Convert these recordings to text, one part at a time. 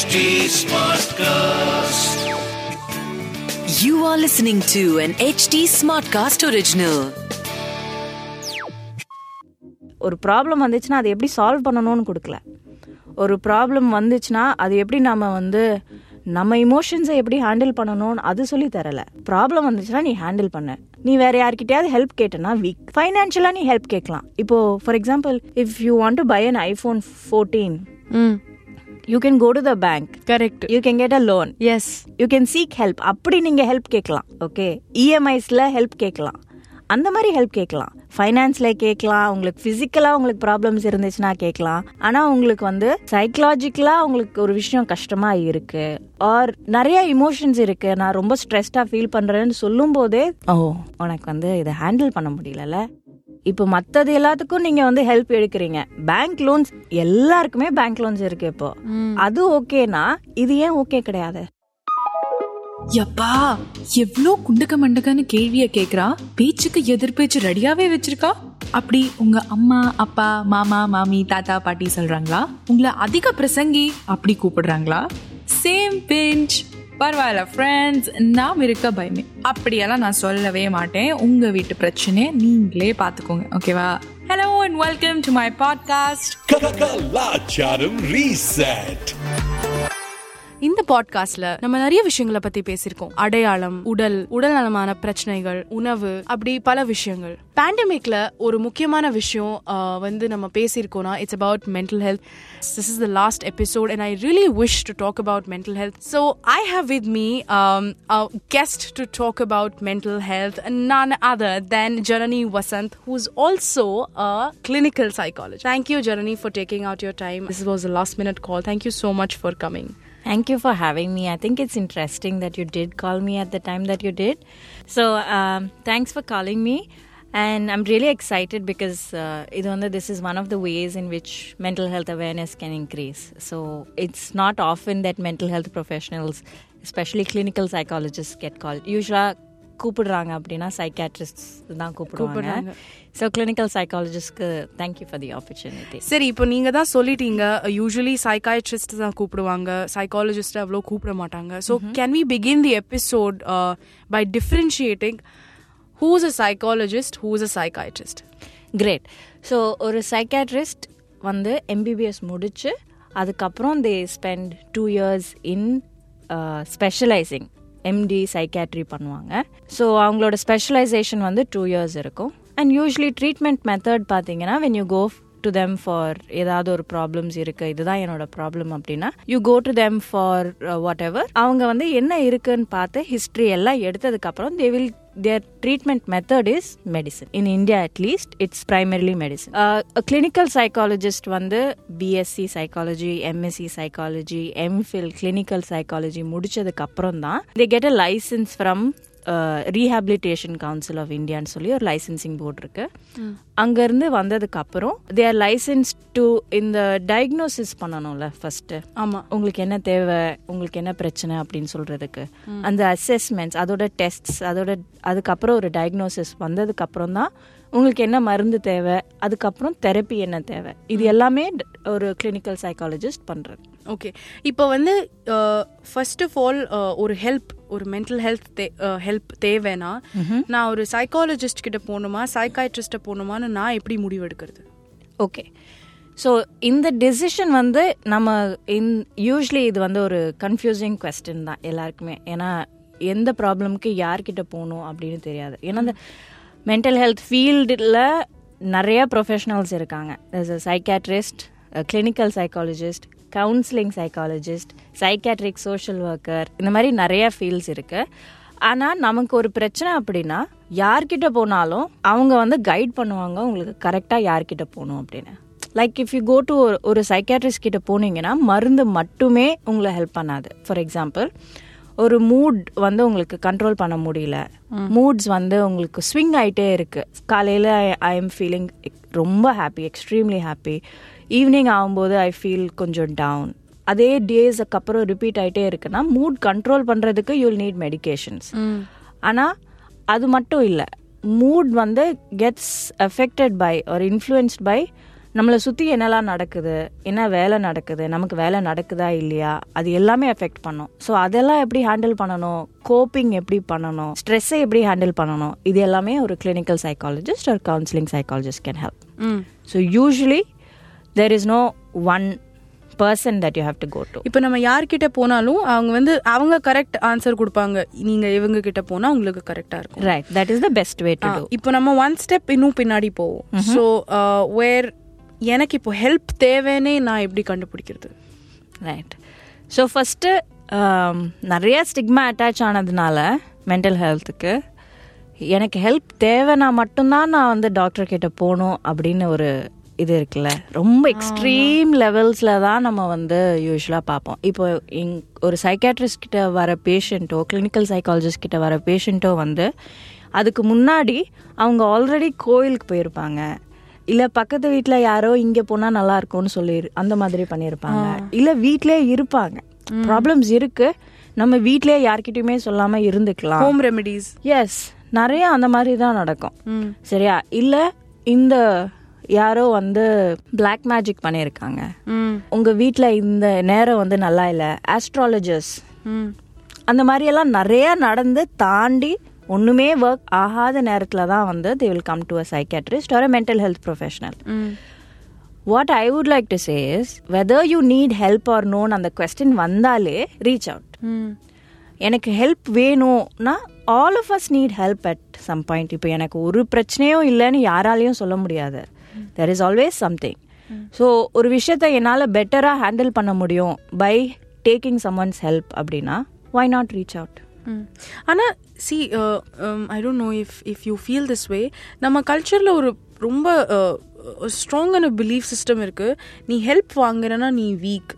HT Smartcast. You are listening to an HT Smartcast original. ஒரு problem வந்துச்சுன்னா அதை எப்படி சால்வ் பண்ணணும்னு கொடுக்கல. ஒரு ப்ராப்ளம் வந்துச்சுன்னா அது எப்படி நம்ம வந்து நம்ம இமோஷன்ஸை எப்படி ஹேண்டில் பண்ணணும்னு அது சொல்லி தரல. ப்ராப்ளம் வந்துச்சுன்னா நீ ஹேண்டில் பண்ண. நீ வேற யார்கிட்டயாவது ஹெல்ப் கேட்டனா வீக் ஃபைனான்ஷியலாக நீ ஹெல்ப் கேட்கலாம். இப்போ for example if you want to buy an iPhone fourteen you can go to the bank correct you can get a loan yes you can seek help அப்படி நீங்க ஹெல்ப் கேட்கலாம். Okay இஎம்ஐஸ்ல help கேட்கலாம். அந்த மாதிரி help கேட்கலாம். ஃபைனான்ஸ்ல கேட்கலாம். உங்களுக்கு பிசிக்கலா உங்களுக்கு ப்ராப்ளம்ஸ் இருந்துச்சுன்னா கேட்கலாம். ஆனா உங்களுக்கு வந்து சைக்கலாஜிக்கலா உங்களுக்கு ஒரு விஷயம் கஷ்டமா இருக்கு. ஆர் நிறைய இமோஷன்ஸ் இருக்கு. நான் ரொம்ப ஸ்ட்ரெஸ்டா ஃபீல் பண்றேன்னு சொல்லும் போதே ஓ. உனக்கு வந்து இதை ஹேண்டில் பண்ண முடியலல்ல? இப்போ மத்தது எல்லாத்துக்கும் நீங்க வந்து ஹெல்ப் எடுக்கிறீங்க. பேங்க் லோன்ஸ் எல்லாருக்குமே பேங்க் லோன்ஸ் இருக்கு இப்போ. அது ஓகேனா இது ஏன் ஓகே கிடையாது? யப்பா எவ்ளோ குண்டக்க மண்டக்கன்னு கேள்விய கேக்குறா? பேச்சுக்கு எதிர்பேச்சு ரெடியாவே வச்சிருக்கா? அப்படி உங்க அம்மா அப்பா மாமா மாமி தாத்தா பாட்டி சொல்றாங்களா? உங்களை அதிக பிரசங்கி அப்படி கூப்பிடுறாங்களா? சேம் பிஞ்ச் பரவாயில்ல ஃப்ரெண்ட்ஸ் நாம் இருக்க பயமே. அப்படியெல்லாம் நான் சொல்லவே மாட்டேன். உங்க வீட்டு பிரச்சனையை நீங்களே பார்த்துக்கோங்க ஓகேவா hello and welcome to my podcast Reset இந்த பாட்காஸ்ட்ல நம்ம நிறைய விஷயங்களை பத்தி பேசியிருக்கோம் அடையாளம் உடல் உடல் நலமான பிரச்சனைகள் உணவு அப்படி பல விஷயங்கள் பேண்டமிக்ல ஒரு முக்கியமான விஷயம் ஆஹ், வந்து நம்ம பேசியிருக்கோம்னா it's about mental health this is the last episode and I really wish to talk about mental health so I have with me guest to talk about mental health none other than Janani Vasant who's also a clinical psychologist thank you Janani for taking out your time this was a last minute call thank you so much for coming Thank you for having me. I think it's interesting that you did call me at the time that you did. So, um, thanks for calling me. And I'm really excited because, uh, this is one of the ways in which mental health awareness can increase. So, it's not often that mental health professionals, especially clinical psychologists, get called. Usually, கூப்பிடுறாங்க அப்படின்னா psychiatrist தான் கூப்பிடுவாங்க. So clinical சைக்காலஜிஸ்ட்க்கு thank you for the opportunity சரி இப்போ நீங்க தான் சொல்லிட்டீங்க usually psychiatrist தான் கூப்பிடுவாங்க சைக்காலஜிஸ்ட் அவ்வளோ கூப்பிட மாட்டாங்க. So can we begin the episode by differentiating who's a psychologist who's a psychiatrist great so ஒரு சைக்காட்ரிஸ்ட் வந்து எம்பிபிஎஸ் முடிச்சு அதுக்கப்புறம் they spend two years in specialising MD psychiatry பண்ணுவாங்க. ஸோ அவங்களோட ஸ்பெஷலைசேஷன் வந்து டூ இயர்ஸ் இருக்கும். அண்ட் யூஸ்வலி ட்ரீட்மெண்ட் மெத்தட் பார்த்தீங்கன்னா when you go to them for ஏதாவது ஒரு ப்ராப்ளம்ஸ் இருக்கு இதுதான் என்னோட ப்ராப்ளம் அப்படின்னா you go to them for whatever அவங்க வந்து என்ன இருக்குன்னு பார்த்து ஹிஸ்ட்ரி எல்லாம் எடுத்ததுக்கப்புறம் they will their treatment method is medicine in india at least it's primarily medicine uh, a clinical psychologist வந்து bsc psychology msc psychology mphil clinical psychology முடிச்சதுக்கு அப்புறம் தான் they get a license from Rehabilitation Council of இந்தியான்னு சொல்லி ஒரு licensing board இருக்கு. அங்கேருந்து வந்ததுக்கு அப்புறம் தேர் லைசன்ஸ் டு இந்த டயக்னோசிஸ் பண்ணணும்ல ஃபர்ஸ்ட் ஆமா. உங்களுக்கு என்ன தேவை உங்களுக்கு என்ன பிரச்சனை அப்படின்னு சொல்றதுக்கு. அந்த அசஸ்மெண்ட்ஸ் அதோட டெஸ்ட்ஸ் அதோட அதுக்கப்புறம் ஒரு டயக்னோசிஸ் வந்ததுக்கு அப்புறம் தான் உங்களுக்கு என்ன மருந்து தேவை அதுக்கப்புறம் தெரப்பி என்ன தேவை. இது எல்லாமே ஒரு கிளினிக்கல் சைக்காலஜிஸ்ட் பண்றது. ஓகே இப்போ வந்து ஃபர்ஸ்ட் ஆஃப் ஆல் ஒரு ஹெல்ப் ஒரு மென்டல் ஹெல்த் ஹெல்ப் தேவைன்னா நான் ஒரு சைக்காலஜிஸ்ட் கிட்ட போகணுமா சைக்காட்ரிஸ்ட போகணுமான்னு நான் எப்படி முடிவு எடுக்கிறது ஓகே ஸோ இந்த டெசிஷன் வந்து நம்ம இன் யூஸ்வலி இது வந்து ஒரு கன்ஃபியூசிங் கொஸ்டின் தான் எல்லாருக்குமே. ஏன்னா எந்த ப்ராப்ளம்க்கு யார்கிட்ட போகணும் அப்படின்னு தெரியாது. ஏன்னா இந்த மென்டல் ஹெல்த் ஃபீல்டில் நிறைய ப்ரொஃபஷனல்ஸ் இருக்காங்க. Psychiatrist clinical psychologist counselling psychologist psychiatric social worker இந்த மாதிரி நிறைய ஃபீல்ட்ஸ் இருக்கு. ஆனால் நமக்கு ஒரு பிரச்சனை அப்படின்னா யார்கிட்ட போனாலும் அவங்க வந்து கைட் பண்ணுவாங்க உங்களுக்கு கரெக்டாக யார்கிட்ட போகணும் அப்படின்னு. Like if you go to ஒரு சைக்காட்ரிஸ்ட் கிட்ட போனீங்கன்னா மருந்து மட்டுமே உங்களை ஹெல்ப் பண்ணாது. ஃபார் எக்ஸாம்பிள் ஒரு மூட் வந்து உங்களுக்கு கண்ட்ரோல் பண்ண முடியல. மூட்ஸ் வந்து உங்களுக்கு ஸ்விங் ஆயிட்டே இருக்கு. காலையில ஐ எம் ஃபீலிங் ரொம்ப ஹாப்பி எக்ஸ்ட்ரீம்லி ஹாப்பி ஈவினிங் ஆகும்போது ஐ ஃபீல் கொஞ்சம் டவுன் அதே டேஸ்க்கு அப்புறம் ரிப்பீட் ஆயிட்டே இருக்குன்னா மூட் கண்ட்ரோல் பண்றதுக்கு யூல் நீட் மெடிகேஷன்ஸ் ஆனா அது மட்டும் இல்லை. மூட் வந்து கெட்ஸ் அஃபெக்டட் பை ஒரு இன்ஃப்ளூயன்ஸ்ட் பை நம்மளை சுற்றி என்னெல்லாம் நடக்குது என்ன வேலை நடக்குது நமக்கு வேலை நடக்குதா இல்லையா அது எல்லாமே எஃபெக்ட் பண்ணும். ஸோ அதெல்லாம் எப்படி ஹேண்டில் பண்ணணும்? கோப்பிங் எப்படி பண்ணணும்? ஸ்ட்ரெஸ்ஸை எப்படி ஹேண்டில் பண்ணணும்? இது எல்லாமே ஒரு கிளினிக்கல் சைக்காலஜிஸ்ட் ஒரு counselling psychologist can help so usually there is no one person that you have to go to இப்போ நம்ம யார்கிட்ட போனாலும் அவங்க வந்து அவங்க கரெக்ட் ஆன்சர் கொடுப்பாங்க. நீங்க இவங்க கிட்ட போனா உங்களுக்கு கரெக்டா இருக்கும். Right that is the best way to இப்போ நம்ம ஒன் ஸ்டெப் இன்னும் பின்னாடி போவோம். ஸோ வேர் எனக்கு இப்போ ஹெல்ப் தேவைன்னே நான் எப்படி கண்டுபிடிக்கிறது? ரைட் ஸோ ஃபஸ்ட்டு நிறைய ஸ்டிக்மா அட்டாச் ஆனதுனால மென்டல் ஹெல்த்துக்கு எனக்கு ஹெல்ப் தேவைன்னா மட்டும்தான் நான் வந்து டாக்டர் கிட்ட போகணும் அப்படின்னு ஒரு இது இருக்குல்ல. ரொம்ப எக்ஸ்ட்ரீம் லெவல்ஸில் தான் நம்ம வந்து யூஸ்வலாக பார்ப்போம். இப்போ இங் ஒரு சைக்காட்ரிஸ்ட் கிட்ட வர பேஷண்ட்டோ கிளினிக்கல் சைக்காலஜிஸ்ட் கிட்ட வர பேஷண்ட்டோ வந்து அதுக்கு முன்னாடி அவங்க ஆல்ரெடி கோயிலுக்கு போயிருப்பாங்க. இல்ல பக்கத்து வீட்ல யாரோ இங்க போனா நல்லா இருக்கும்னு சொல்லி அந்த மாதிரி பண்ணியிருப்பாங்க. இல்ல வீட்லயே இருப்பாங்க. ப்ராப்ளம்ஸ் இருக்கு. நம்ம வீட்லயே யார்கிட்டயுமே சொல்லாம இருந்துக்கலாம். ஹோம் ரெமெடிஸ் எஸ் நிறைய அந்த மாதிரி தான் நடக்கும். சரியா? இல்ல இந்த யாரோ வந்து பிளாக் மேஜிக் பண்ணியிருக்காங்க. ம். உங்க வீட்ல இந்த நேரம் வந்து நல்லா இல்ல. ஆஸ்ட்ராலஜர்ஸ் அந்த மாதிரி எல்லாம் நிறைய நடந்து தாண்டி ஒண்ணுமே ஒர்க் ஆகாத நேரத்துல தான் வந்து they will come to a psychiatrist ஒரு mental health professional what I would like to say is whether you need help or none அந்த கொஸ்டின் வந்தாலே ரீச் அவுட் எனக்கு ஹெல்ப் வேணும்னா all of us need help at some point இப்போ எனக்கு ஒரு பிரச்சனையும் இல்லைன்னு யாராலையும் சொல்ல முடியாது. There is always something so ஒரு விஷயத்த என்னால் பெட்டராக ஹேண்டில் பண்ண முடியும் by taking someone's help அப்படின்னா வை நாட் ரீச் அவுட் ஆனால் see I don't know if if you feel this way நம்ம கல்ச்சரில் ஒரு ரொம்ப ஸ்ட்ராங்கான பிலீஃப் சிஸ்டம் இருக்கு. நீ ஹெல்ப் வாங்குறனா நீ வீக்.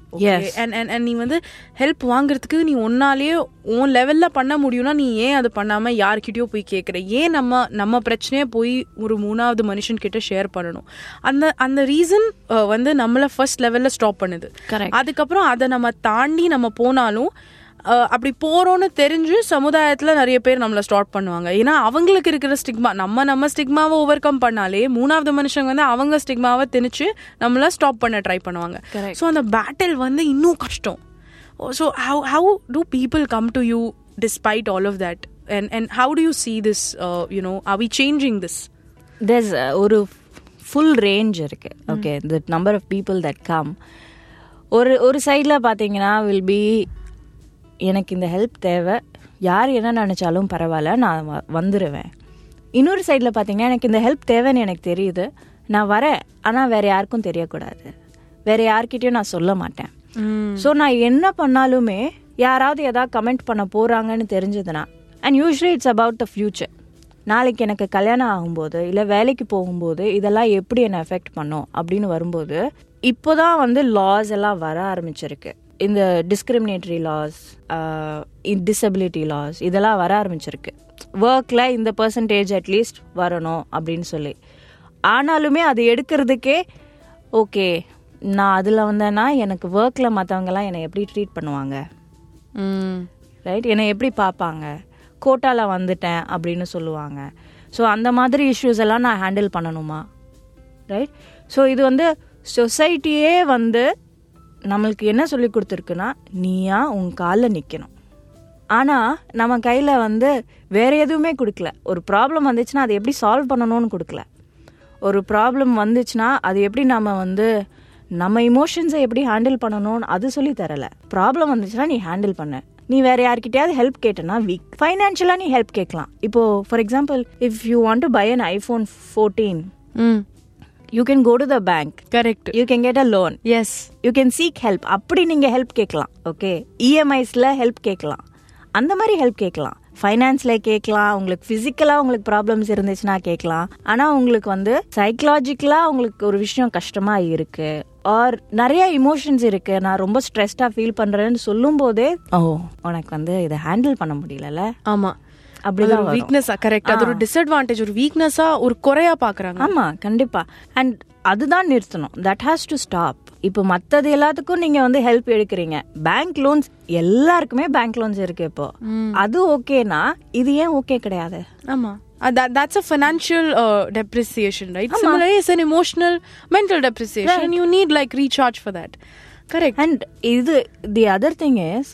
அண்ட் அண்ட் அண்ட் நீ வந்து ஹெல்ப் வாங்குறதுக்கு நீ ஒன்னாலேயே உன் லெவல்ல பண்ண முடியும்னா நீ ஏன் அது பண்ணாம யார்கிட்டயோ போய் கேட்குற ஏன் நம்ம நம்ம பிரச்சனையை போய் ஒரு மூணாவது மனுஷன் கிட்ட ஷேர் பண்ணணும்? அந்த அந்த ரீசன் வந்து நம்மள ஃபர்ஸ்ட் லெவல்ல ஸ்டாப் பண்ணுது. அதுக்கப்புறம் அதை நம்ம தாண்டி நம்ம போனாலும் அப்படி போறோம்னு தெரிஞ்சு சமுதாயத்துல நிறைய பேர் நம்மள ஸ்டார்ட் பண்ணுவாங்க. ஏன்னா அவங்களுக்கு இருக்கிற ஸ்டிக்மா நம்ம நம்ம ஸ்டிக்மாவை ஓவர் கம் பண்ணாலே மூணாவது மனுஷங்க வந்து அவங்க ஸ்டிக்மாவை திணிச்சு நம்மள ஸ்டாப் பண்ண ட்ரை பண்ணுவாங்க. ஸோ அந்த பேட்டில் வந்து இன்னும் கஷ்டம். So how how do people come to you despite all of that and and how do you see this you know are we changing this there's a- ஒரு full range இருக்கு. Okay the number of people that come ஒரு ஒரு சைடில் பார்த்தீங்கன்னா will be எனக்கு இந்த help தேவை. யார் என்ன நினச்சாலும் பரவாயில்ல நான் வ- வந்துடுவேன் இன்னொரு சைடில் பார்த்தீங்கன்னா எனக்கு இந்த ஹெல்ப் தேவைன்னு எனக்கு தெரியுது. நான் வரேன் ஆனால் வேற யாருக்கும் தெரியக்கூடாது. வேற யார்கிட்டயும் நான் சொல்ல மாட்டேன். ஸோ நான் என்ன பண்ணாலுமே யாராவது ஏதாவது கமெண்ட் பண்ண போறாங்கன்னு தெரிஞ்சதுன்னா and usually it's about the future நாளைக்கு எனக்கு கல்யாணம் ஆகும்போது இல்லை வேலைக்கு போகும்போது இதெல்லாம் எப்படி என்னை எஃபெக்ட் பண்ணும் அப்படின்னு வரும்போது இப்போதான் வந்து லாஸ் எல்லாம் வர ஆரம்பிச்சிருக்கு. இந்த டிஸ்கிரிமினேட்டரி லாஸ் டிசபிலிட்டி லாஸ் இதெல்லாம் வர ஆரம்பிச்சிருக்கு. ஒர்க்கில் இந்த பர்சன்டேஜ் அட்லீஸ்ட் வரணும் அப்படின்னு சொல்லி. ஆனாலுமே அது எடுக்கிறதுக்கே ஓகே நான் அதில் வந்தேன்னா எனக்கு ஒர்க்கில் மற்றவங்கலாம் என்னை எப்படி ட்ரீட் பண்ணுவாங்க? ரைட் என்னை எப்படி பார்ப்பாங்க? கோட்டாவில் வந்துட்டேன் அப்படின்னு சொல்லுவாங்க. ஸோ அந்த மாதிரி இஷ்யூஸ் எல்லாம் நான் ஹேண்டில் பண்ணணுமா? ரைட் ஸோ இது வந்து சொசைட்டியே வந்து நம்மளுக்கு என்ன சொல்லி கொடுத்துருக்குன்னா நீயா உன் காலில் நிற்கணும் ஆனால் நம்ம கையில் வந்து வேறு எதுவுமே கொடுக்கல. ஒரு ப்ராப்ளம் வந்துச்சுன்னா அதை எப்படி சால்வ் பண்ணணும்னு கொடுக்கல. ஒரு ப்ராப்ளம் வந்துச்சுன்னா அது எப்படி நம்ம வந்து நம்ம இமோஷன்ஸை எப்படி ஹேண்டில் பண்ணணும்னு அது சொல்லி தரல. ப்ராப்ளம் வந்துச்சுன்னா நீ ஹேண்டில் பண்ண. நீ வேற யார்கிட்டயாவது ஹெல்ப் கேட்டனா வீக் ஃபைனான்ஷியலாக நீ ஹெல்ப் கேட்கலாம். இப்போ for example if you want to buy an iPhone fourteen you can go to the bank correct you can get a loan yes you can seek help அப்படி நீங்க ஹெல்ப் கேட்கலாம். Okay இஎம்ஐஸ்ல help கேட்கலாம். அந்த மாதிரி help கேட்கலாம். ஃபைனான்ஸ்ல கேட்கலாம். உங்களுக்கு பிசிக்கலா உங்களுக்கு ப்ராப்ளம்ஸ் இருந்துச்சுன்னா கேட்கலாம். ஆனா உங்களுக்கு வந்து சைக்கலாஜிக்கலா உங்களுக்கு ஒரு விஷயம் கஷ்டமா இருக்கு. ஆர் நிறைய இமோஷன்ஸ் இருக்கு. நான் ரொம்ப ஸ்ட்ரெஸ்டா ஃபீல் பண்றேன்னு சொல்லும் போதே ஓ. உனக்கு வந்து இதை ஹேண்டில் பண்ண முடியலல்ல? ஆமா. அப்படிதான். வீக்னஸா கரெக்ட் அது ஒரு டிஸ்அட்வான்டேஜ் ஒரு வீக்னஸா ஒரு குறையா பாக்குறாங்க ஆமா கண்டிப்பா அண்ட் அதுதான் நிறுத்தணும் தட் ஹாஸ் டு ஸ்டாப் இப்போ மத்தது எல்லாத்துக்கும் நீங்க வந்து ஹெல்ப் எடுக்கிறீங்க பேங்க் லோன்ஸ் எல்லாருக்குமே பேங்க் லோன்ஸ் இருக்கு இப்போ அது ஓகேனா இது ஏன் ஓகே கிடையாது ஆமா that that's a financial uh, depreciation, right? Similarly, it's an emotional, mental depreciation. Right. You need like recharge for that. Correct. And இது தி அதர் திங் இஸ்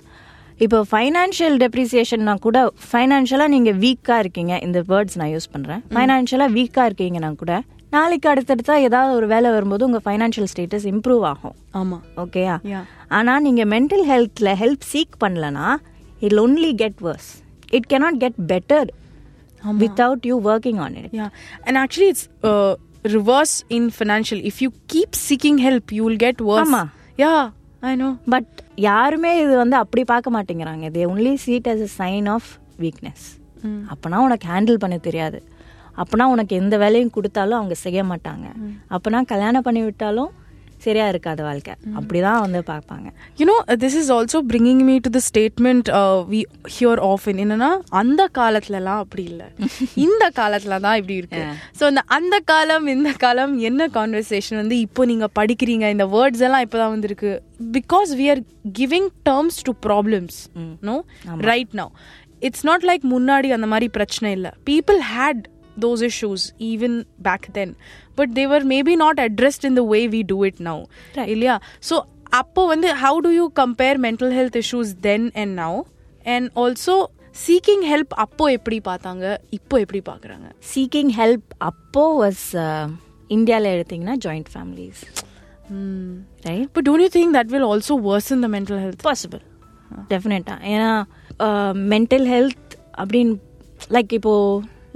இப்போ ஃபைனான்ஷியல் டெப்ரிசியேஷன்னா கூட ஃபைனான்ஷியலாக நீங்கள் வீக்காக இருக்கீங்க இந்த வேர்ட்ஸ் நான் யூஸ் பண்ணுறேன் ஃபைனான்ஷியலாக வீக்காக இருக்கீங்கன்னா கூட நாளைக்கு அடுத்தடுத்தா ஏதாவது ஒரு வேலை வரும்போது உங்கள் ஃபைனான்ஷியல் ஸ்டேட்டஸ் இம்ப்ரூவ் ஆகும் Ama. ஓகேயா. ஆனால் நீங்கள் மென்டல் ஹெல்த்தில் ஹெல்ப் சீக் பண்ணலனா it only get worse it cannot get better without you working on it Yeah, and actually, it's uh, reverse in financial. If you keep seeking help, you will get worse. Ama. Yeah, I know. But யாருமே இது வந்து அப்படி பார்க்க மாட்டேங்கிறாங்க. They only see it as a sign of weakness அப்பனா உனக்கு handle பண்ண தெரியாது. அப்பனா உனக்கு எந்த வேலையும் கொடுத்தாலும் அவங்க செய்ய மாட்டாங்க. அப்பனா கல்யாணம் பண்ணி விட்டாலும் சரியா இருக்காது வாழ்க்கை. அப்படிதான் வந்து பார்ப்பாங்க. You know, this is also bringing me to the statement uh, we hear often. என்னன்னா அந்த காலத்துலலாம் அப்படி இல்ல. இந்த காலத்துல தான் இப்படி இருக்கு. ஸோ இந்த அந்த காலம் இந்த காலம் என்ன கான்வர்சேஷன் வந்து இப்போ நீங்க படிக்கிறீங்க இந்த வேர்ட்ஸ் எல்லாம் இப்போதான் வந்திருக்கு. Because we are giving terms to problems no right now it's not like முன்னாடி அந்த மாதிரி பிரச்சனை இல்லை. People had those issues even back then. But they were maybe not addressed in the way we do it now. Right. இல்லையா so அப்போ வந்து how do you compare mental health issues then and now and also seeking help அப்போ எப்படி பார்த்தாங்க இப்போ எப்படி பார்க்குறாங்க seeking help அப்போ வாஸ் இந்தியாவில் எடுத்தீங்கன்னா joint families right but don't you think that will also worsen the mental health possible டெஃபினட்டாக ஏன்னா மென்டல் ஹெல்த் அப்படின்னு லைக் இப்போ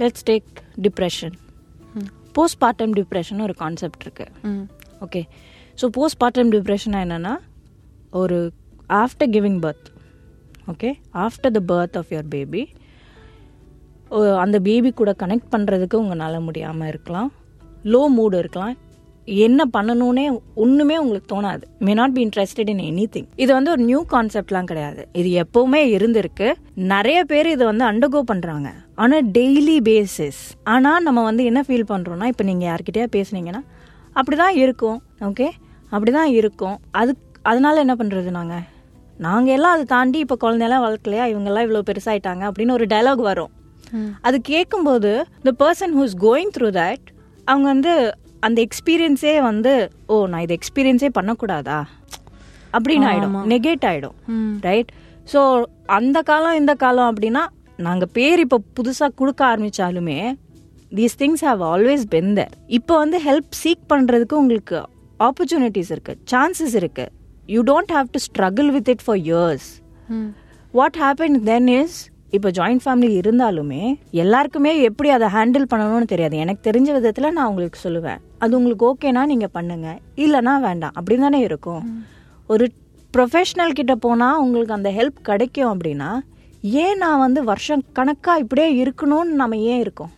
let's take depression postpartum depression ஒரு கான்செப்ட் இருக்கு. Okay so postpartum depression என்னென்னா ஒரு after giving birth okay after the birth of your baby அந்த baby கூட கனெக்ட் பண்ணுறதுக்கு உங்களால் முடியாமல் இருக்கலாம். லோ மூடு இருக்கலாம். என்ன பண்ணணும்னே ஒன்றுமே உங்களுக்கு தோணாது. May not be interested in anything இது வந்து ஒரு நியூ கான்செப்ட்லாம் கிடையாது. இது எப்பவுமே இருந்திருக்கு. நிறைய பேர் இதை வந்து அண்டர்கோ பண்ணுறாங்க ஆனால் டெய்லி பேசிஸ் ஆனால் நம்ம வந்து என்ன ஃபீல் பண்ணுறோம்னா இப்போ நீங்கள் யார்கிட்டயா பேசுனீங்கன்னா அப்படி தான் இருக்கும் ஓகே அப்படி தான் இருக்கும். அது அதனால என்ன பண்ணுறது நாங்கள் நாங்கள் எல்லாம் அதை தாண்டி இப்போ குழந்தையெல்லாம் வளர்க்கலையா? இவங்கெல்லாம் இவ்வளோ பெருசாயிட்டாங்க அப்படின்னு ஒரு டயலாக் வரும். அது கேட்கும்போது the person who's going through that அவங்க வந்து அந்த எக்ஸ்பீரியன்ஸே வந்து ஓ நான் இதை எக்ஸ்பீரியன்ஸே பண்ணக்கூடாதா? அப்படின்னு ஆயிடும். நெகேட் ஆயிடும். ரைட் ஸோ அந்த காலம் இந்த காலம் அப்படின்னா நாங்கள் பேர் இப்போ புதுசாக கொடுக்க ஆரம்பிச்சாலுமே these things have always been இப்போ வந்து ஹெல்ப் சீக் பண்ணுறதுக்கு உங்களுக்கு ஆப்பர்ச்சுனிட்டிஸ் இருக்கு சான்சஸ் இருக்கு. You don't have to struggle with it for years what happen then is இப்போ ஜாயிண்ட் ஃபேமிலி இருந்தாலுமே எல்லாருக்குமே எப்படி அதை ஹேண்டில் பண்ணணும்னு தெரியாது. எனக்கு தெரிஞ்ச விதத்தில் நான் உங்களுக்கு சொல்லுவேன். அது உங்களுக்கு ஓகேனா நீங்கள் பண்ணுங்க. இல்லைனா வேண்டாம். அப்படின்னு தானே இருக்கும் ஒரு ப்ரொஃபஷனல் கிட்ட போனால் உங்களுக்கு அந்த ஹெல்ப் கிடைக்கும் அப்படின்னா ஏன் நான் வந்து வருஷம் கணக்காக இப்படியே இருக்கணும்னு நம்ம ஏன் இருக்கோம்?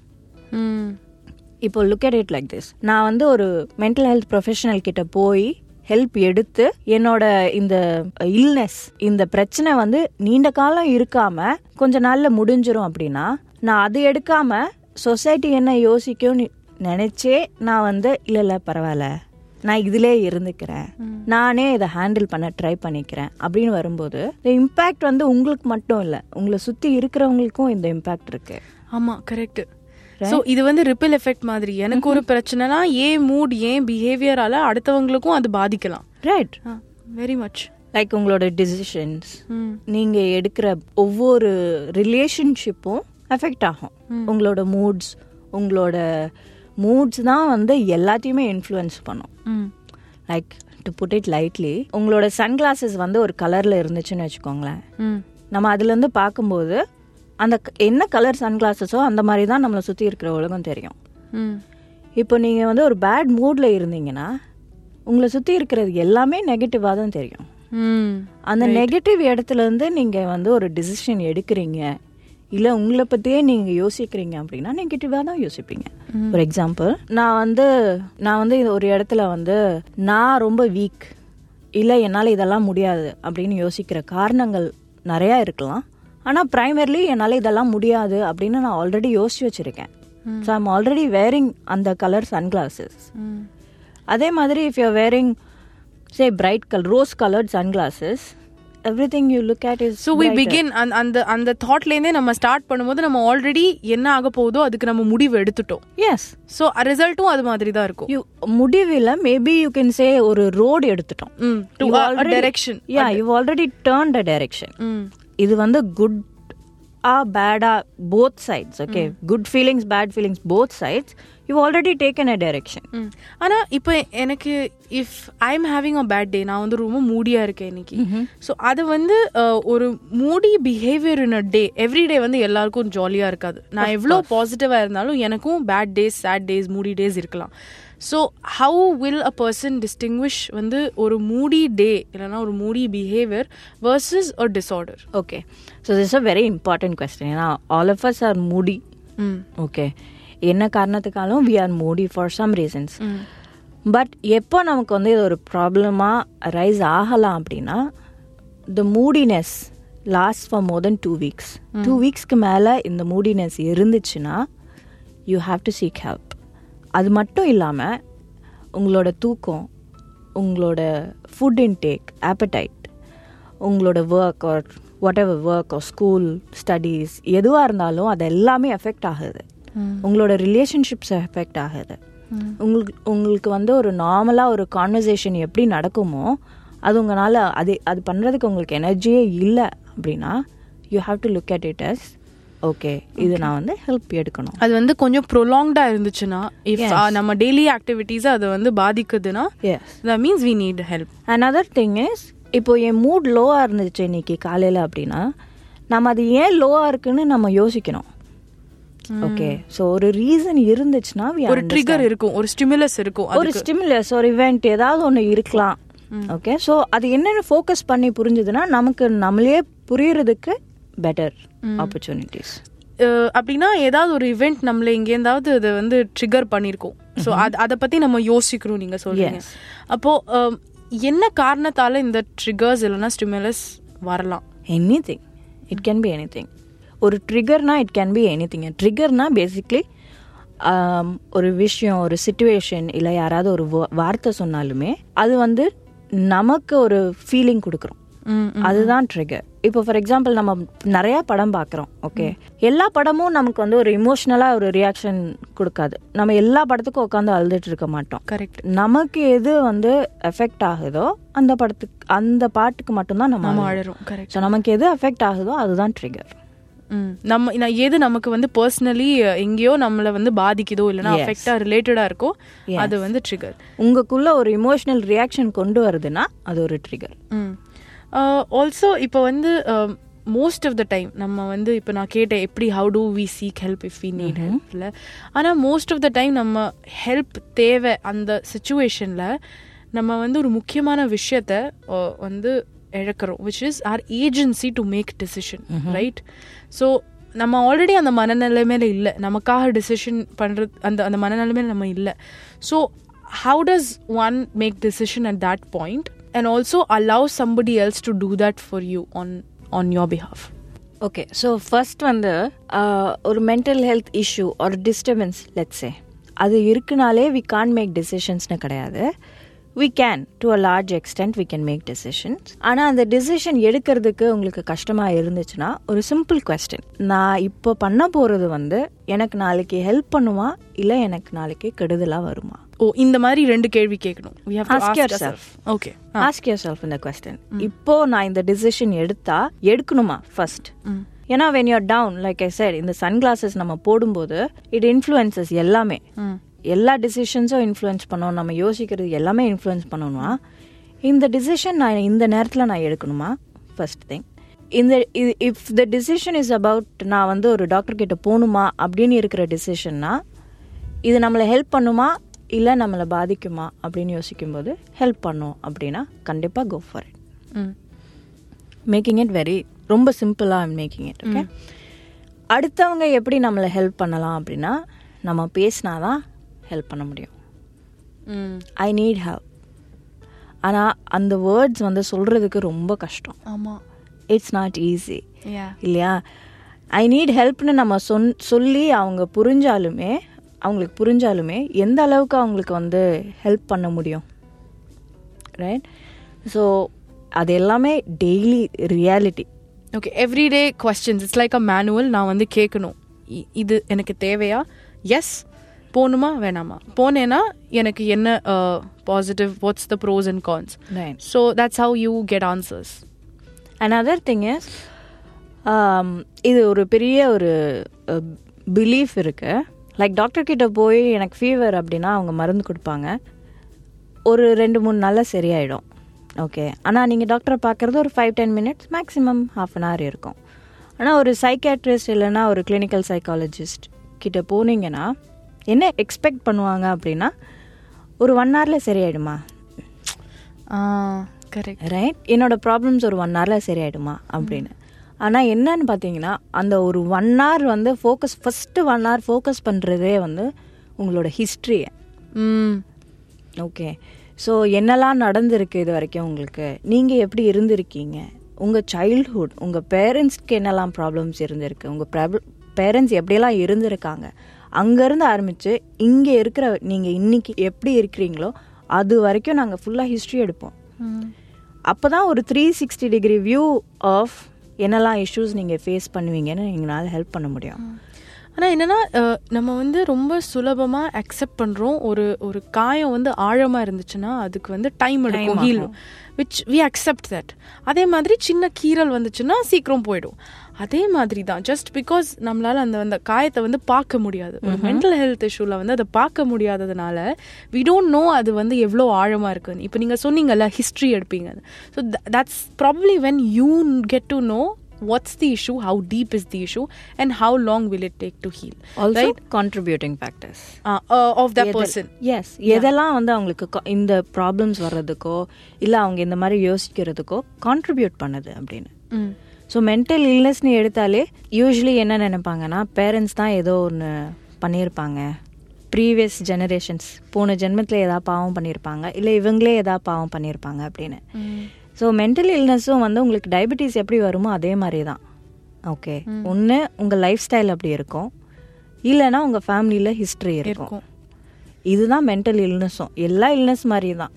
இப்போ look at it like this நான் வந்து ஒரு மென்டல் ஹெல்த் ப்ரொஃபஷனல் கிட்ட போய் ஹெல்ப் எடுத்து என்னோட இந்த இல்னஸ் இந்த பிரச்சனை வந்து நீண்ட காலம் இருக்காம கொஞ்ச நாள்ல முடிஞ்சிரும் அப்படின்னா நான் அது எடுக்காம சொசைட்டி என்ன யோசிக்கும்னு நினைச்சே நான் வந்து இல்ல இல்ல பரவாயில்ல. நான் இதிலே இருந்துக்கிறேன். நானே இதை ஹேண்டில் பண்ண ட்ரை பண்ணிக்கிறேன். அப்படின்னு வரும்போது இந்த இம்பேக்ட் வந்து உங்களுக்கு மட்டும் இல்லை உங்களை சுத்தி இருக்கிறவங்களுக்கும் இந்த இம்பேக்ட் இருக்கு. ஆமா கரெக்ட் ஸோ இது வந்து ரிப்பிள் எஃபெக்ட் மாதிரி. எனக்கு ஒரு பிரச்சனைனா ஏன் மூட் ஏன் பிஹேவியரால அடுத்தவங்களுக்கும் அது பாதிக்கலாம். ரைட் வெரி மச் லைக் உங்களோட டிசிஷன்ஸ் நீங்க எடுக்கிற ஒவ்வொரு ரிலேஷன்ஷிப்பும் எஃபெக்ட் ஆகும். உங்களோட மூட்ஸ் உங்களோட மூட்ஸ் தான் வந்து எல்லாத்தையுமே இன்ஃப்ளூயன்ஸ் பண்ணும். Like to put it lightly உங்களோட சன்கிளாசஸ் வந்து ஒரு கலர்ல இருந்துச்சுன்னு வச்சுக்கோங்களேன். நம்ம அதுல இருந்து பார்க்கும்போது அந்த என்ன கலர் சன்கிளாசஸோ அந்த மாதிரி தான் நம்மளை சுத்தி இருக்கிற உலகம் தெரியும். இப்போ நீங்க வந்து ஒரு பேட் மூட்ல இருந்தீங்கன்னா உங்களை சுத்தி இருக்கிறது எல்லாமே நெகட்டிவா தான் தெரியும். அந்த நெகட்டிவ் இடத்துல இருந்து நீங்க வந்து ஒரு டிசிஷன் எடுக்கிறீங்க. இல்ல உங்களை பத்தியே நீங்க யோசிக்கிறீங்க அப்படின்னா நெகட்டிவா தான் யோசிப்பீங்க. ஃபார் எக்ஸாம்பிள் நான் வந்து நான் வந்து ஒரு இடத்துல வந்து நான் ரொம்ப வீக் இல்ல என்னால இதெல்லாம் முடியாது அப்படின்னு யோசிக்கிற காரணங்கள் நிறைய இருக்கலாம். ஆனா பிரைமர்லி என்னால இதெல்லாம் முடியாது அப்படின்னு நான் ஆல்ரெடி யோசிச்சு வச்சிருக்கேன். ஸோ ஐம் ஆல்ரெடி வேரிங் அந்த கலர் சன்கிளாசஸ் அதே மாதிரி if you wearing say bright colour rose coloured sunglasses everything you look at is so we. Begin அந்த அந்த தாட்லேருந்தே நம்ம ஸ்டார்ட் பண்ணும்போது நம்ம ஆல்ரெடி என்ன ஆக போகுதோ அதுக்கு நம்ம முடிவு எடுத்துட்டோம். Yes. ஸோ ரிசல்ட்டும் அது மாதிரி தான் இருக்கும். You முடிவில் மேபி யூ கேன் சே ஒரு ரோடு எடுத்துட்டோம். To already- direction yeah you already turned a direction. ம் இது வந்து குட் ஆ பேடா both sides okay good feelings bad feelings both sides you already taken a direction hmm. ஆனா இப்போ எனக்கு if I am having a bad day நான் வந்து ரொம்ப மூடியா இருக்கேன் இன்னைக்கு. ஸோ அது வந்து ஒரு மூடி பிஹேவியர் இன் அ டே எவ்ரி டே வந்து எல்லாருக்கும் ஜாலியா இருக்காது. நான் எவ்வளோ பாசிட்டிவா இருந்தாலும் எனக்கும் bad days sad days moody days இருக்கலாம். So how will a person distinguish வந்து ஒரு மூடி டே இல்லைன்னா ஒரு moody behaviour versus a disorder okay so this a very important question ஏன்னா all of us are moody hmm okay என்ன காரணத்துக்காலும் we are moody for some reasons but எப்போ நமக்கு வந்து இது ஒரு ப்ராப்ளமாக ரைஸ் ஆகலாம் அப்படின்னா the moodiness last for more than two weeks two வீக்ஸ்க்கு மேலே இந்த மூடினஸ் இருந்துச்சுன்னா you have to seek help அது மட்டும் இல்லாமல் உங்களோட தூக்கம் உங்களோட ஃபுட் இன்டேக் ஆப்படைட் உங்களோட work or whatever work or school studies எதுவாக இருந்தாலும் அது எல்லாமே எஃபெக்ட் ஆகுது. உங்களோட ரிலேஷன்ஷிப்ஸ் எஃபெக்ட் ஆகுது. உங்களுக்கு உங்களுக்கு வந்து ஒரு நார்மலாக ஒரு கான்வர்சேஷன் எப்படி நடக்குமோ அது உங்களால் அது அது பண்ணுறதுக்கு உங்களுக்கு எனர்ஜியே இல்லை அப்படின்னா you have to look at it as okay இது நான் வந்து ஹெல்ப் எடுக்கணும். அது வந்து கொஞ்சம் ப்ரொலாங்டா இருந்துச்சுன்னா இஃப். நம்ம டெய்லி ஆக்டிவிட்டீஸ் அது வந்து பாதிக்குதுன்னா that means we need help another thing is இப்போ என் மூட் லோவாக இருந்துச்சு இன்னைக்கு காலையில் அப்படின்னா நம்ம அது ஏன் லோவாக இருக்குன்னு நம்ம யோசிக்கணும். ஓகே ஸோ ஒரு ரீசன் இருந்துச்சுன்னா we ஒரு ட்ரிகர் இருக்கும் ஒரு ஸ்டிமுலஸ் இருக்கும் ஒரு ஸ்டிமுலஸ் ஒரு இவெண்ட் ஏதாவது ஒன்று இருக்கலாம். ஓகே ஸோ அது என்னென்னு ஃபோக்கஸ் பண்ணி புரிஞ்சுதுன்னா நமக்கு நம்மளே புரியறதுக்கு பெட்டர் ஆப்பர்ச்சுனிட்டிஸ் அப்படின்னா ஏதாவது ஒரு இவெண்ட் நம்மள எங்கேயாவது அது வந்து ட்ரிகர் பண்ணிருக்கோம். ஸோ அது அதை பத்தி நம்ம யோசிக்கணும் நீங்க சொல்றீங்க. Yes. அப்போ அஹ், என்ன காரணத்தால இந்த ட்ரிகர்ஸ் இல்லைன்னா ஸ்டிமுலஸ் வரலாம்? Anything it can be anything ஒரு ட்ரிகர்னா it can be anything ட்ரிகர்னா பேசிக்லி ஒரு விஷயம் ஒரு சுச்சுவேஷன் இல்லை யாராவது ஒரு வார்த்தை சொன்னாலுமே அது வந்து நமக்கு ஒரு ஃபீலிங் கொடுக்குறோம் அதுதான் ட்ரிகர் இப்போ ஃபார் எக்ஸாம்பிள் நம்ம நிறைய படம் பார்க்குறோம் ஓகே எல்லா படமும் நமக்கு வந்து ஒரு இமோஷ்னலாக ஒரு ரியாக்ஷன் கொடுக்காது. நம்ம எல்லா படத்துக்கும் உட்காந்து அழுதுட்டு இருக்க மாட்டோம். கரெக்ட் நமக்கு எது வந்து எஃபெக்ட் ஆகுதோ அந்த படத்துக்கு அந்த பாட்டுக்கு மட்டும்தான் நம்ம. அழறோம் கரெக்ட் ஸோ நமக்கு எது அஃபெக்ட் ஆகுதோ அதுதான் ட்ரிகர். நம்ம நான் எது நமக்கு வந்து பர்சனலி எங்கேயோ நம்மள வந்து பாதிக்குதோ இல்லைன்னா Yes. அஃபெக்டா ரிலேட்டடா இருக்கோ. அது வந்து ட்ரிகர் உங்களுக்குள்ள ஒரு இமோஷனல் ரியாக்ஷன் கொண்டு வருதுன்னா அது ஒரு ட்ரிகர் ஆல்சோ இப்போ வந்து மோஸ்ட் ஆஃப் த டைம் நம்ம வந்து இப்போ நான் கேட்டேன் எப்படி how do we seek help if we need help இல்லை ஆனால் மோஸ்ட் ஆஃப் த டைம் நம்ம ஹெல்ப் தேவை அந்த சுச்சுவேஷனில் நம்ம வந்து ஒரு முக்கியமான விஷயத்த uh, வந்து இழக்கிறோம் which is our agency to make decision right so நம்ம ஆல்ரெடி அந்த மனநிலைமையில இல்லை. நமக்காக டெசிஷன் பண்ணுறது அந்த அந்த மனநிலைமையில நம்ம இல்லை. So how does one make decision at that point? And also allow somebody else to do that for you on on your behalf. Okay so first வந்து uh, ஒரு மென்டல் ஹெல்த் இஷ்யூ ஒரு disturbance let's say அது இருக்குனாலே we Khan make டெசிஷன்ஸ்னு கிடையாது. We can to a large extent we can make decisions ஆனால் அந்த decision எடுக்கிறதுக்கு உங்களுக்கு கஷ்டமாக இருந்துச்சுன்னா ஒரு சிம்பிள் கொஸ்டின் நான் இப்போ பண்ண போகிறது வந்து எனக்கு நாளைக்கு ஹெல்ப் பண்ணுமா? இல்லை எனக்கு நாளைக்கு கெடுதலாக வருமா? ஓ இந்த மாதிரி ரெண்டு கேள்வி கேட்கணும் we have to Ask ask yourself. Okay ask yourself இந்த கொஸ்டின் இப்போ நான் இந்த டிசிஷன் எடுத்தா எடுக்கணுமா ஃபர்ஸ்ட் ஏன்னா when you're down like I said இந்த சன் கிளாஸஸ் நம்ம போடும்போது இட் இன்ஃப்ளூயன்சஸ் எல்லாமே. எல்லா டிசிஷன்ஸும் இன்ஃப்ளூயன்ஸ் பண்ணணும். நம்ம யோசிக்கிறது எல்லாமே இன்ஃப்ளூயன்ஸ் பண்ணணும்னா இந்த டிசிஷன் நான் இந்த நேரத்தில் நான் எடுக்கணுமா? ஃபர்ஸ்ட் திங் இந்த if the decision is about நான் வந்து ஒரு டாக்டர் கிட்ட போகணுமா? அப்படின்னு இருக்கிற டிசிஷன்னா இது நம்மளை ஹெல்ப் பண்ணுமா? இல்லை நம்மளை பாதிக்குமா அப்படின்னு யோசிக்கும்போது ஹெல்ப் பண்ணும் அப்படின்னா கண்டிப்பாக go for it making it very ரொம்ப சிம்பிளாக மேக்கிங் இட் ஓகே அடுத்தவங்க எப்படி நம்மளை ஹெல்ப் பண்ணலாம் அப்படின்னா நம்ம பேசினாதான் ஹெல்ப் பண்ண முடியும். ஐ நீட் ஹெல்ப் ஆனால் அந்த வேர்ட்ஸ் வந்து சொல்கிறதுக்கு ரொம்ப கஷ்டம். ஆமா. இட்ஸ் நாட் ஈஸி இல்லையா? ஐ நீட் ஹெல்ப்னு நம்ம சொன் சொல்லி அவங்க புரிஞ்சாலுமே அவங்களுக்கு புரிஞ்சாலுமே எந்த அளவுக்கு அவங்களுக்கு வந்து ஹெல்ப் பண்ண முடியும்? ரைட் ஸோ அது எல்லாமே daily reality okay everyday questions it's like a manual நான் வந்து கேட்கணும். இது எனக்கு தேவையா? எஸ் போகணுமா வேணாமா? போனேன்னா எனக்கு என்ன positive what's the pros and cons. So that's how you get answers another thing is um, இது ஒரு பெரிய ஒரு பிலீஃப் இருக்கு. லைக் டாக்டர் கிட்ட போய் எனக்கு ஃபீவர் அப்படின்னா அவங்க மருந்து கொடுப்பாங்க. ஒரு ரெண்டு மூணு நாளில் சரியாயிடும். ஓகே ஆனால் நீங்கள் டாக்டரை பார்க்குறது ஒரு five ten minutes maximum half an hour இருக்கும். ஆனால் ஒரு சைக்காட்ரிஸ்ட் இல்லைன்னா ஒரு கிளினிக்கல் சைக்காலஜிஸ்ட் கிட்ட போனீங்கன்னா என்ன எக்ஸ்பெக்ட் பண்ணுவாங்க அப்படின்னா ஒரு ஒன் ஹவரில் சரியாயிடுமா? கரெக்ட் ரைட் என்னோட ப்ராப்ளம்ஸ் ஒரு ஒன் ஹவரில் சரியாயிடுமா? அப்படின்னு. ஆனால் என்னன்னு பார்த்தீங்கன்னா அந்த ஒரு ஒன் ஹவர் வந்து focus first one hour focus பண்ணுறதே வந்து உங்களோட ஹிஸ்ட்ரியை ஓகே ஸோ என்னெல்லாம் நடந்திருக்கு இது வரைக்கும் உங்களுக்கு? நீங்கள் எப்படி இருந்திருக்கீங்க? உங்கள் சைல்ட்ஹுட் உங்கள் பேரண்ட்ஸ்க்கு என்னெல்லாம் ப்ராப்ளம்ஸ் இருந்திருக்கு? உங்கள் பேரண்ட்ஸ் எப்படியெல்லாம் இருந்திருக்காங்க? அங்கேருந்து ஆரம்பித்து இங்கே இருக்கிற நீங்கள் இன்னைக்கு எப்படி இருக்கிறீங்களோ அது வரைக்கும் நாங்கள் ஃபுல்லாக ஹிஸ்ட்ரி எடுப்போம். அப்போ தான் ஒரு three sixty degree view of என்னெல்லாம் இஷ்யூஸ் நீங்கள் ஃபேஸ் பண்ணுவீங்கன்னு எங்களால் ஹெல்ப் பண்ண முடியும். ஆனால் என்னன்னா நம்ம வந்து ரொம்ப சுலபமாக அக்செப்ட் பண்ணுறோம் ஒரு ஒரு காயம் வந்து ஆழமாக இருந்துச்சுன்னா அதுக்கு வந்து டைம் எடுக்கும் heal which we accept that அதே மாதிரி சின்ன கீறல் வந்துச்சுன்னா சீக்கிரம் போயிடும். அதே மாதிரி தான் ஜஸ்ட் பிகாஸ் நம்மளால அந்த அந்த காயத்தை வந்து பார்க்க முடியாது. ஒரு மென்டல் ஹெல்த் இஷ்யூவில் வந்து அதை பார்க்க முடியாததுனால வி டோன்ட் நோ அது வந்து எவ்வளோ ஆழமாக இருக்குன்னு. இப்போ நீங்கள் சொன்னீங்கல்ல ஹிஸ்ட்ரி எடுப்பீங்க. So that's probably when you get to know what's the issue how deep is the issue and how long will it take to heal also right? Contributing factors uh, uh, of that person. எதெல்லாம் வந்து அவங்களுக்கு இந்த problems வர்றதுக்கோ இல்லை அவங்க இந்த மாதிரி யோசிக்கிறதுக்கோ contribute பண்ணுது அப்படின்னு. ஸோ மென்டல் இல்னஸ்னு எடுத்தாலே யூஸ்வலி என்ன நினைப்பாங்கன்னா பேரண்ட்ஸ் தான் ஏதோ ஒன்று பண்ணியிருப்பாங்க. ப்ரீவியஸ் ஜெனரேஷன்ஸ் போன ஜென்மத்தில் ஏதாவது பாவம் பண்ணியிருப்பாங்க இல்லை இவங்களே ஏதாவது பாவம் பண்ணியிருப்பாங்க அப்படின்னு. ஸோ மென்டல் இல்னஸும் வந்து உங்களுக்கு டயபெட்டிஸ் எப்படி வருமோ அதே மாதிரி தான் ஓகே ஒன்று உங்கள் லைஃப் ஸ்டைல் அப்படி இருக்கும். இல்லைன்னா உங்கள் ஃபேமிலியில் ஹிஸ்ட்ரி இருக்கும். இதுதான் மென்டல் இல்னஸும் எல்லா இல்னஸ் மாதிரி தான்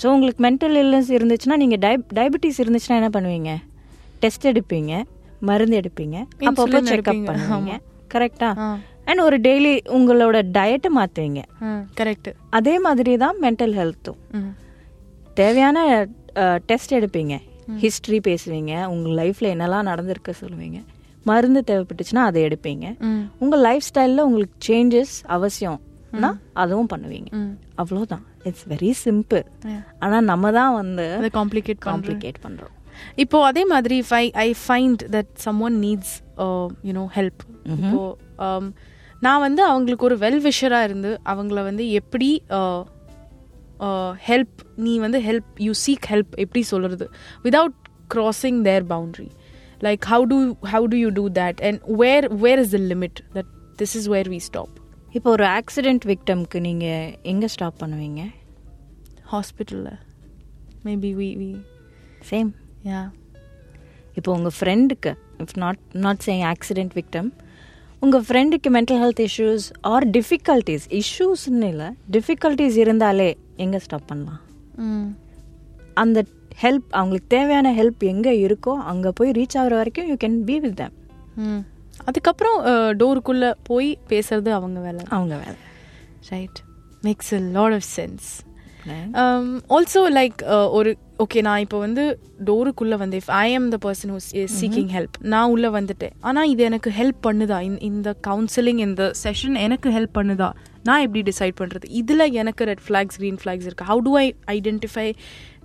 ஸோ உங்களுக்கு மென்டல் இல்னஸ் இருந்துச்சுன்னா நீங்கள் டய டயபெட்டிஸ் இருந்துச்சுன்னா என்ன பண்ணுவீங்க? டெஸ்ட் எடுப்பீங்க மருந்து எடுப்பீங்க அப்பப்போ செக்அப். பண்ணுவீங்க. கரெக்டா. அண்ட் ஒரு டெய்லி உங்களோட டயட்டை மாற்றுவீங்க கரெக்ட் அதே மாதிரி தான் மென்டல் ஹெல்த்தும் தேவையான டெஸ்ட் எடுப்பீங்க. ஹிஸ்ட்ரி பேசுவீங்க. உங்கள் லைஃப்பில் என்னெல்லாம் நடந்திருக்கு சொல்லுவீங்க. மருந்து தேவைப்பட்டுச்சுன்னா அதை எடுப்பீங்க. உங்கள் லைஃப் ஸ்டைலில் உங்களுக்கு சேஞ்சஸ் அவசியம்னா அதுவும் பண்ணுவீங்க. அவ்வளோதான் இட்ஸ் வெரி சிம்பிள் ஆனால் நம்ம தான் வந்து காம்ப்ளிகேட் காம்ப்ளிகேட் பண்ணுறோம் இப்போ அதே மாதிரி if I I find that someone needs you know help இப்போ um, நான் வந்து அவங்களுக்கு ஒரு வெல் விஷராக இருந்து அவங்கள வந்து எப்படி ஹெல்ப் நீ வந்து ஹெல்ப் யூ சீக் ஹெல்ப் எப்படி சொல்கிறது without crossing their boundary. Like how do how do you do that? And where where is the limit that this is where we stop? இப்போ ஒரு ஆக்சிடென்ட் விக்டம்க்கு நீங்கள் எங்கே ஸ்டாப் பண்ணுவீங்க? Hospital maybe we we சேம் yeah. இப்போ உங்கள் ஃப்ரெண்டுக்கு if not not saying accident victim உங்கள் ஃப்ரெண்டுக்கு mental health issues or difficulties இஷ்யூஸ்னு இல்லை டிஃபிகல்ட்டிஸ் இருந்தாலே எங்கே ஸ்டாப் பண்ணலாம். அந்த ஹெல்ப் அவங்களுக்கு தேவையான ஹெல்ப் எங்கே இருக்கோ அங்கே போய் ரீச் ஆகுற வரைக்கும் you can be with them. அதுக்கப்புறம் டோருக்குள்ள போய் பேசுறது அவங்க வேலை. அவங்க வேலை. Right makes a lot of sense also like ஒரு ஓகே நான் இப்போ வந்து டோருக்குள்ள வந்து if I am the person who's is seeking help நான் உள்ள வந்துட்டேன். ஆனா இது எனக்கு ஹெல்ப் பண்ணுதா? இந்த- இந்த கவுன்சிலிங் இந்த செஷன் எனக்கு ஹெல்ப் பண்ணுதா? நான் எப்படி டிசைட் பண்றது? இதுல எனக்கு ரெட் ஃபிளாக்ஸ் green ஃபிளாக்ஸ் இருக்கு? How do I identify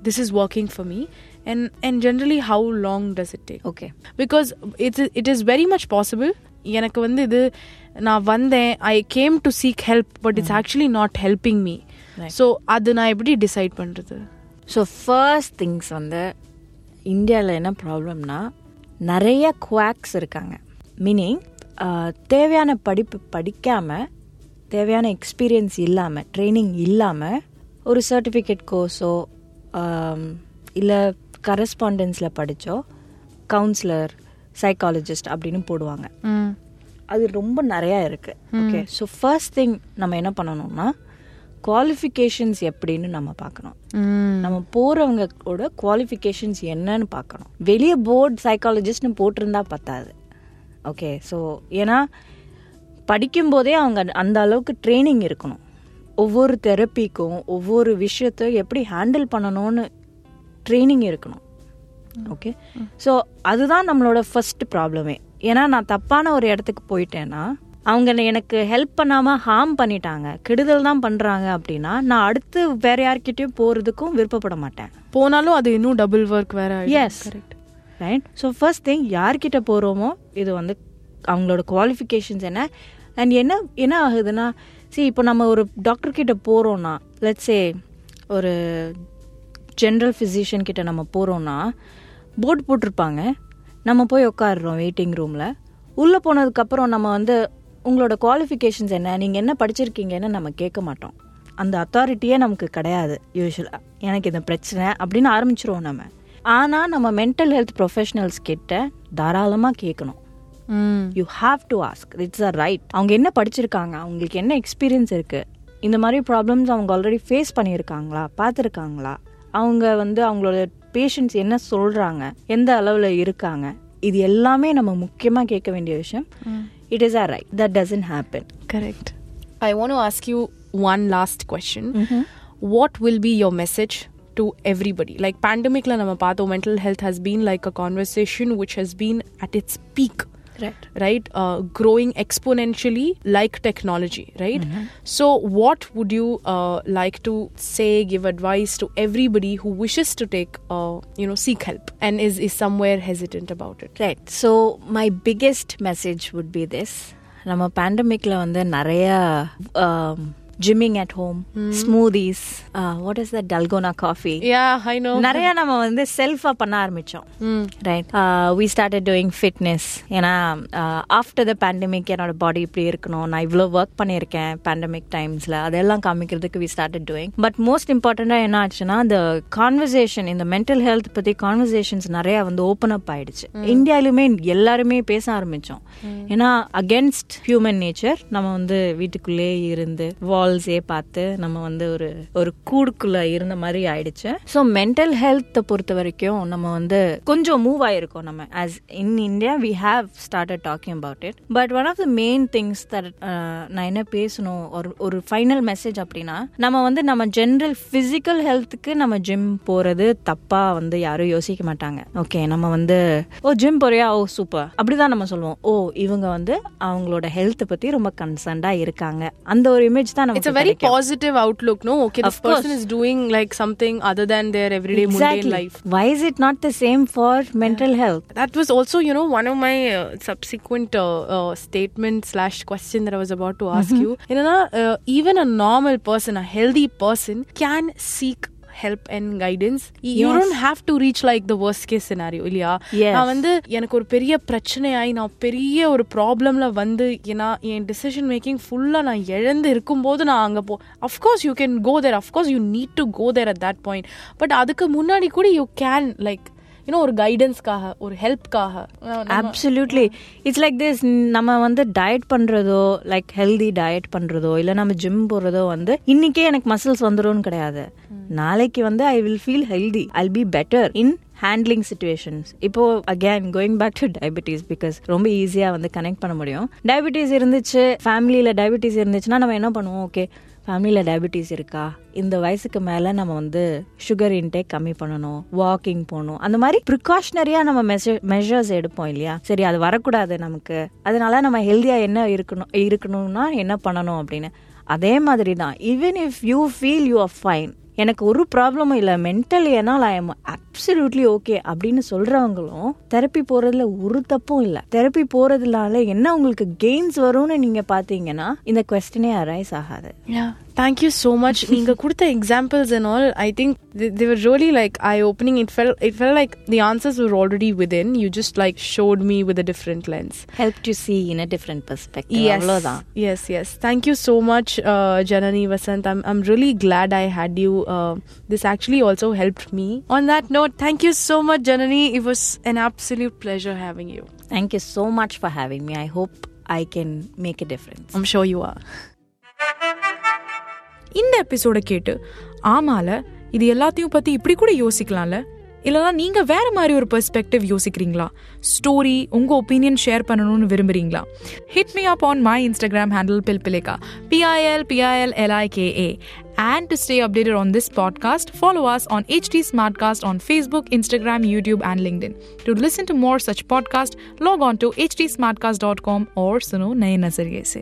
this is working for me and and generally how long does it take okay because it's it is very much possible எனக்கு வந்து இது நான் வந்தேன் I came to seek help but it's actually not helping me so அது நான் எப்படி decide பண்ணுறது so first things வந்து இந்தியாவில் என்ன ப்ராப்ளம்னா நிறைய குவாக்ஸ் இருக்காங்க. மீனிங் தேவையான படிப்பு படிக்காமல் தேவையான எக்ஸ்பீரியன்ஸ் இல்லாமல் ட்ரைனிங் இல்லாமல் ஒரு சர்டிஃபிகேட் கோர்ஸோ இல்லை கரஸ்பாண்டன்ஸில் படித்தோ கவுன்சிலர் சைக்காலஜிஸ்ட் அப்படின்னு போடுவாங்க. அது ரொம்ப நிறையா இருக்குது ஓகே ஸோ ஃபர்ஸ்ட் திங் நம்ம என்ன பண்ணணும்னா குவாலிஃபிகேஷன்ஸ் எப்படின்னு நம்ம பார்க்கணும். நம்ம போறவங்களோட குவாலிஃபிகேஷன்ஸ் என்னன்னு பார்க்கணும். வெளியே போர்டு சைக்காலஜிஸ்ட்னு போட்டிருந்தா பத்தாது. ஓகே ஸோ ஏன்னா படிக்கும்போதே அவங்க அந்த அளவுக்கு ட்ரைனிங் இருக்கணும். ஒவ்வொரு தெரப்பிக்கும் ஒவ்வொரு விஷயத்தை எப்படி ஹேண்டில் பண்ணணும்னு ட்ரைனிங் இருக்கணும். ஓகே ஸோ அதுதான் நம்மளோட ஃபர்ஸ்ட் ப்ராப்ளமே ஏன்னா நான் தப்பான ஒரு இடத்துக்கு போயிட்டேன்னா அவங்க எனக்கு ஹெல்ப் பண்ணாமல் ஹார்ம் பண்ணிட்டாங்க. கெடுதல் தான் பண்ணுறாங்க அப்படின்னா நான் அடுத்து வேற யார்கிட்டயும் போகிறதுக்கும் விருப்பப்பட மாட்டேன். போனாலும் அது இன்னும் டபுள் ஒர்க் வேற yes right so first thing யார்கிட்ட போகிறோமோ இது வந்து அவங்களோட குவாலிஃபிகேஷன்ஸ் என்ன? அண்ட் என்ன என்ன ஆகுதுன்னா see இப்போ நம்ம ஒரு டாக்டர் கிட்ட போகிறோன்னா லெட்ஸே ஒரு ஜென்ரல் ஃபிசிஷியன் கிட்ட நம்ம போகிறோன்னா போர்டு போட்டிருப்பாங்க. நம்ம போய் உட்காடுறோம் வெயிட்டிங் ரூமில் உள்ளே போனதுக்கப்புறம் நம்ம வந்து உங்களோட குவாலிஃபிகேஷன்ஸ் என்ன? நீங்கள் என்ன படிச்சிருக்கீங்கன்னு நம்ம கேட்க மாட்டோம். அந்த அத்தாரிட்டியே நமக்கு கிடையாது யூஸ்வலாக எனக்கு இந்த பிரச்சனை அப்படின்னு ஆரம்பிச்சிருவோம் நம்ம. ஆனால் நம்ம மென்டல் ஹெல்த் ப்ரொஃபஷனல்ஸ் கிட்ட தாராளமாக கேட்கணும். You have to ask it's a right அவங்க என்ன படிச்சிருக்காங்க? அவங்களுக்கு என்ன எக்ஸ்பீரியன்ஸ் இருக்கு? இந்த மாதிரி ப்ராப்ளம்ஸ் அவங்க ஆல்ரெடி ஃபேஸ் பண்ணியிருக்காங்களா? பார்த்துருக்காங்களா? அவங்க வந்து அவங்களோட பேஷண்ட்ஸ் என்ன சொல்றாங்க? எந்த அளவில் இருக்காங்க? இது எல்லாமே நம்ம முக்கியமாக கேட்க வேண்டிய விஷயம். it is our right. That doesn't happen. Correct. I want to ask you one last question. Mm-hmm. What will be your message to everybody? Like pandemic la mental health has been like a conversation which has been at its peak Right. Right? Uh, growing exponentially like technology, right? So, what would you uh, like to say, give advice to everybody who wishes to take, uh, you know, seek help and is, is somewhere hesitant about it? Right so my biggest message would be this நம்ம பேண்டமிக்ல வந்து நிறைய gymming at home smoothies what is the dalgona coffee Yeah, I know. நிறைய நம்ம வந்து செல்ஃபா பண்ண ஆரம்பிச்சோம். Right we started doing fitness ஏன்னா ஆஃப்டர் த பேண்டமிக் என்னோட பாடி இப்படி இருக்கணும். நான் இவ்வளோ ஒர்க் பண்ணியிருக்கேன் பேண்டமிக் டைம்ஸ்ல அதெல்லாம் காமிக்கிறதுக்கு we started doing but most இம்பார்ட்டண்டா என்ன ஆச்சுன்னா இந்த கான்வர்சேஷன் இந்த மென்டல் ஹெல்த் பத்தி கான்வர்சேஷன்ஸ் நிறைய வந்து ஓப்பன் அப் ஆயிடுச்சு. இந்தியாலுமே எல்லாருமே பேச ஆரம்பிச்சோம். ஏன்னா அகேன்ஸ்ட் ஹியூமன் நேச்சர் நம்ம வந்து வீட்டுக்குள்ளே இருந்து ஃபால்ஸே பார்த்து நம்ம வந்து ஒரு ஒரு கூடுக்குள்ள இருந்த மாதிரி ஆயிடுச்சு. ஸோ மென்டல் ஹெல்த்தை பொறுத்த வரைக்கும் நம்ம வந்து கொஞ்சம் மூவ் ஆயிருக்கோம் நம்ம. As in India we have started talking about it but one of the main things that நான் என்ன பேசணும் ஒரு ஒரு ஃபைனல் மெசேஜ் அப்படின்னா நம்ம வந்து நம்ம ஜென்ரல் ஃபிசிக்கல் ஹெல்த்துக்கு நம்ம ஜிம் போறது தப்பா வந்து யாரும் யோசிக்க மாட்டாங்க. ஓகே நம்ம வந்து ஓ ஜிம் போறியா? ஓ சூப்பர் அப்படிதான் நம்ம சொல்லுவோம். ஓ இவங்க வந்து அவங்களோட ஹெல்த் பத்தி ரொம்ப கன்சர்ன்டா இருக்காங்க. அந்த ஒரு இமேஜ் தான் it's a நமக்கு very கிடைக்கும். positive outlook no okay this Of course. person is doing like something other than their everyday mundane life Why is it not the same for mental health? that was also you know one of my uh, subsequent uh, uh, statement slash question that i was about to ask you you know uh, even a normal person a healthy person can seek help and guidance Y- you Yes. don't have to reach like the worst case scenario இல்லையா. நான் வந்து எனக்கு ஒரு பெரிய பிரச்சனையாயி நான் பெரிய ஒரு ப்ராப்ளம்ல வந்து ஏன்னா என் டிசிஷன் மேக்கிங் ஃபுல்லா நான் இழந்து இருக்கும்போது நான் அங்க போ of course you can go there of course you need to go there at that point but அதுக்கு முன்னாடி கூட யூ கேன் லைக் யூனோ ஒரு கைடன்ஸ்க்காக ஒரு ஹெல்ப்காக அப்சல்யூட்லி இட்ஸ் லைக் திஸ் நம்ம வந்து டயட் பண்றதோ லைக் ஹெல்தி டயட் பண்றதோ இல்ல நம்ம ஜிம் போறதோ வந்து இன்னைக்கே எனக்கு மசில்ஸ் வந்துரும்னு கிடையாது. நாளைக்கு வந்து I will feel healthy I be better in handling situations இப்போ again going back to diabetes because ரொம்ப ஈஸியா வந்து கனெக்ட் பண்ண முடியும். டயபிட்டிஸ் இருந்துச்சு ஃபேமிலியில டயபிட்டிஸ் இருந்துச்சுன்னா நம்ம என்ன பண்ணுவோம்? ஓகே ஃபேமிலியில் டயபிட்டிஸ் இருக்கா? இந்த வயசுக்கு மேலே நம்ம வந்து சுகர் இன்டேக் கம்மி பண்ணணும் வாக்கிங் போகணும். அந்த மாதிரி ப்ரிகாஷனரியாக நம்ம மெஷர் மெஷர்ஸ் எடுப்போம் இல்லையா? சரி அது வரக்கூடாது நமக்கு. அதனால நம்ம ஹெல்த்தியாக என்ன இருக்கணும் இருக்கணும்னா என்ன பண்ணணும் அப்படின்னு. அதே மாதிரி தான் even if you feel you are fine எனக்கு ஒரு ப்ராப்ளமும் இல்லை. மென்டலி ஏனால் ஐ எம் அப்சல்யூட்லி ஓகே அப்படின்னு சொல்கிறவங்களும் தெரப்பி போகிறதுல ஒரு தப்பும் இல்லை. தெரப்பி போகிறதுனால என்ன உங்களுக்கு கெயின்ஸ் வரும்னு நீங்கள் பார்த்தீங்கன்னா இந்த கொஸ்டினே அரைஸ் ஆகாது. Thank you so much. Neenga kurta examples and all. I think they, they were really like eye opening. It felt it felt like the answers were already within. You just like showed me with a different lens. Helped you see in a different perspective. Yes. Yes, yes. Thank you so much, uh, Janani Vasant. I'm I'm really glad I had you. Uh, this actually also helped me. On that note, thank you so much, Janani. It was an absolute pleasure having you. Thank you so much for having me. I hope I can make a difference. I'm sure you are. இந்த எபிசோட கேட்டு ஆமால இது எல்லாத்தையும் பத்தி இப்படி கூட யோசிக்கலாம்ல இல்லைனா நீங்க வேற மாதிரி ஒரு பெர்ஸ்பெக்டிவ் யோசிக்கிறீங்களா ஸ்டோரி உங்க ஒப்பீனியன் ஷேர் பண்ணணும்னு விரும்புறீங்களா hit me up on my Instagram handle Bil Bilika B I L B I L L I K A And to stay updated on this podcast, follow us on HT Smartcast on Facebook, Instagram, YouTube, and LinkedIn. To listen to more such podcasts, log on to htsmartcast.com or suno naye nazariye se.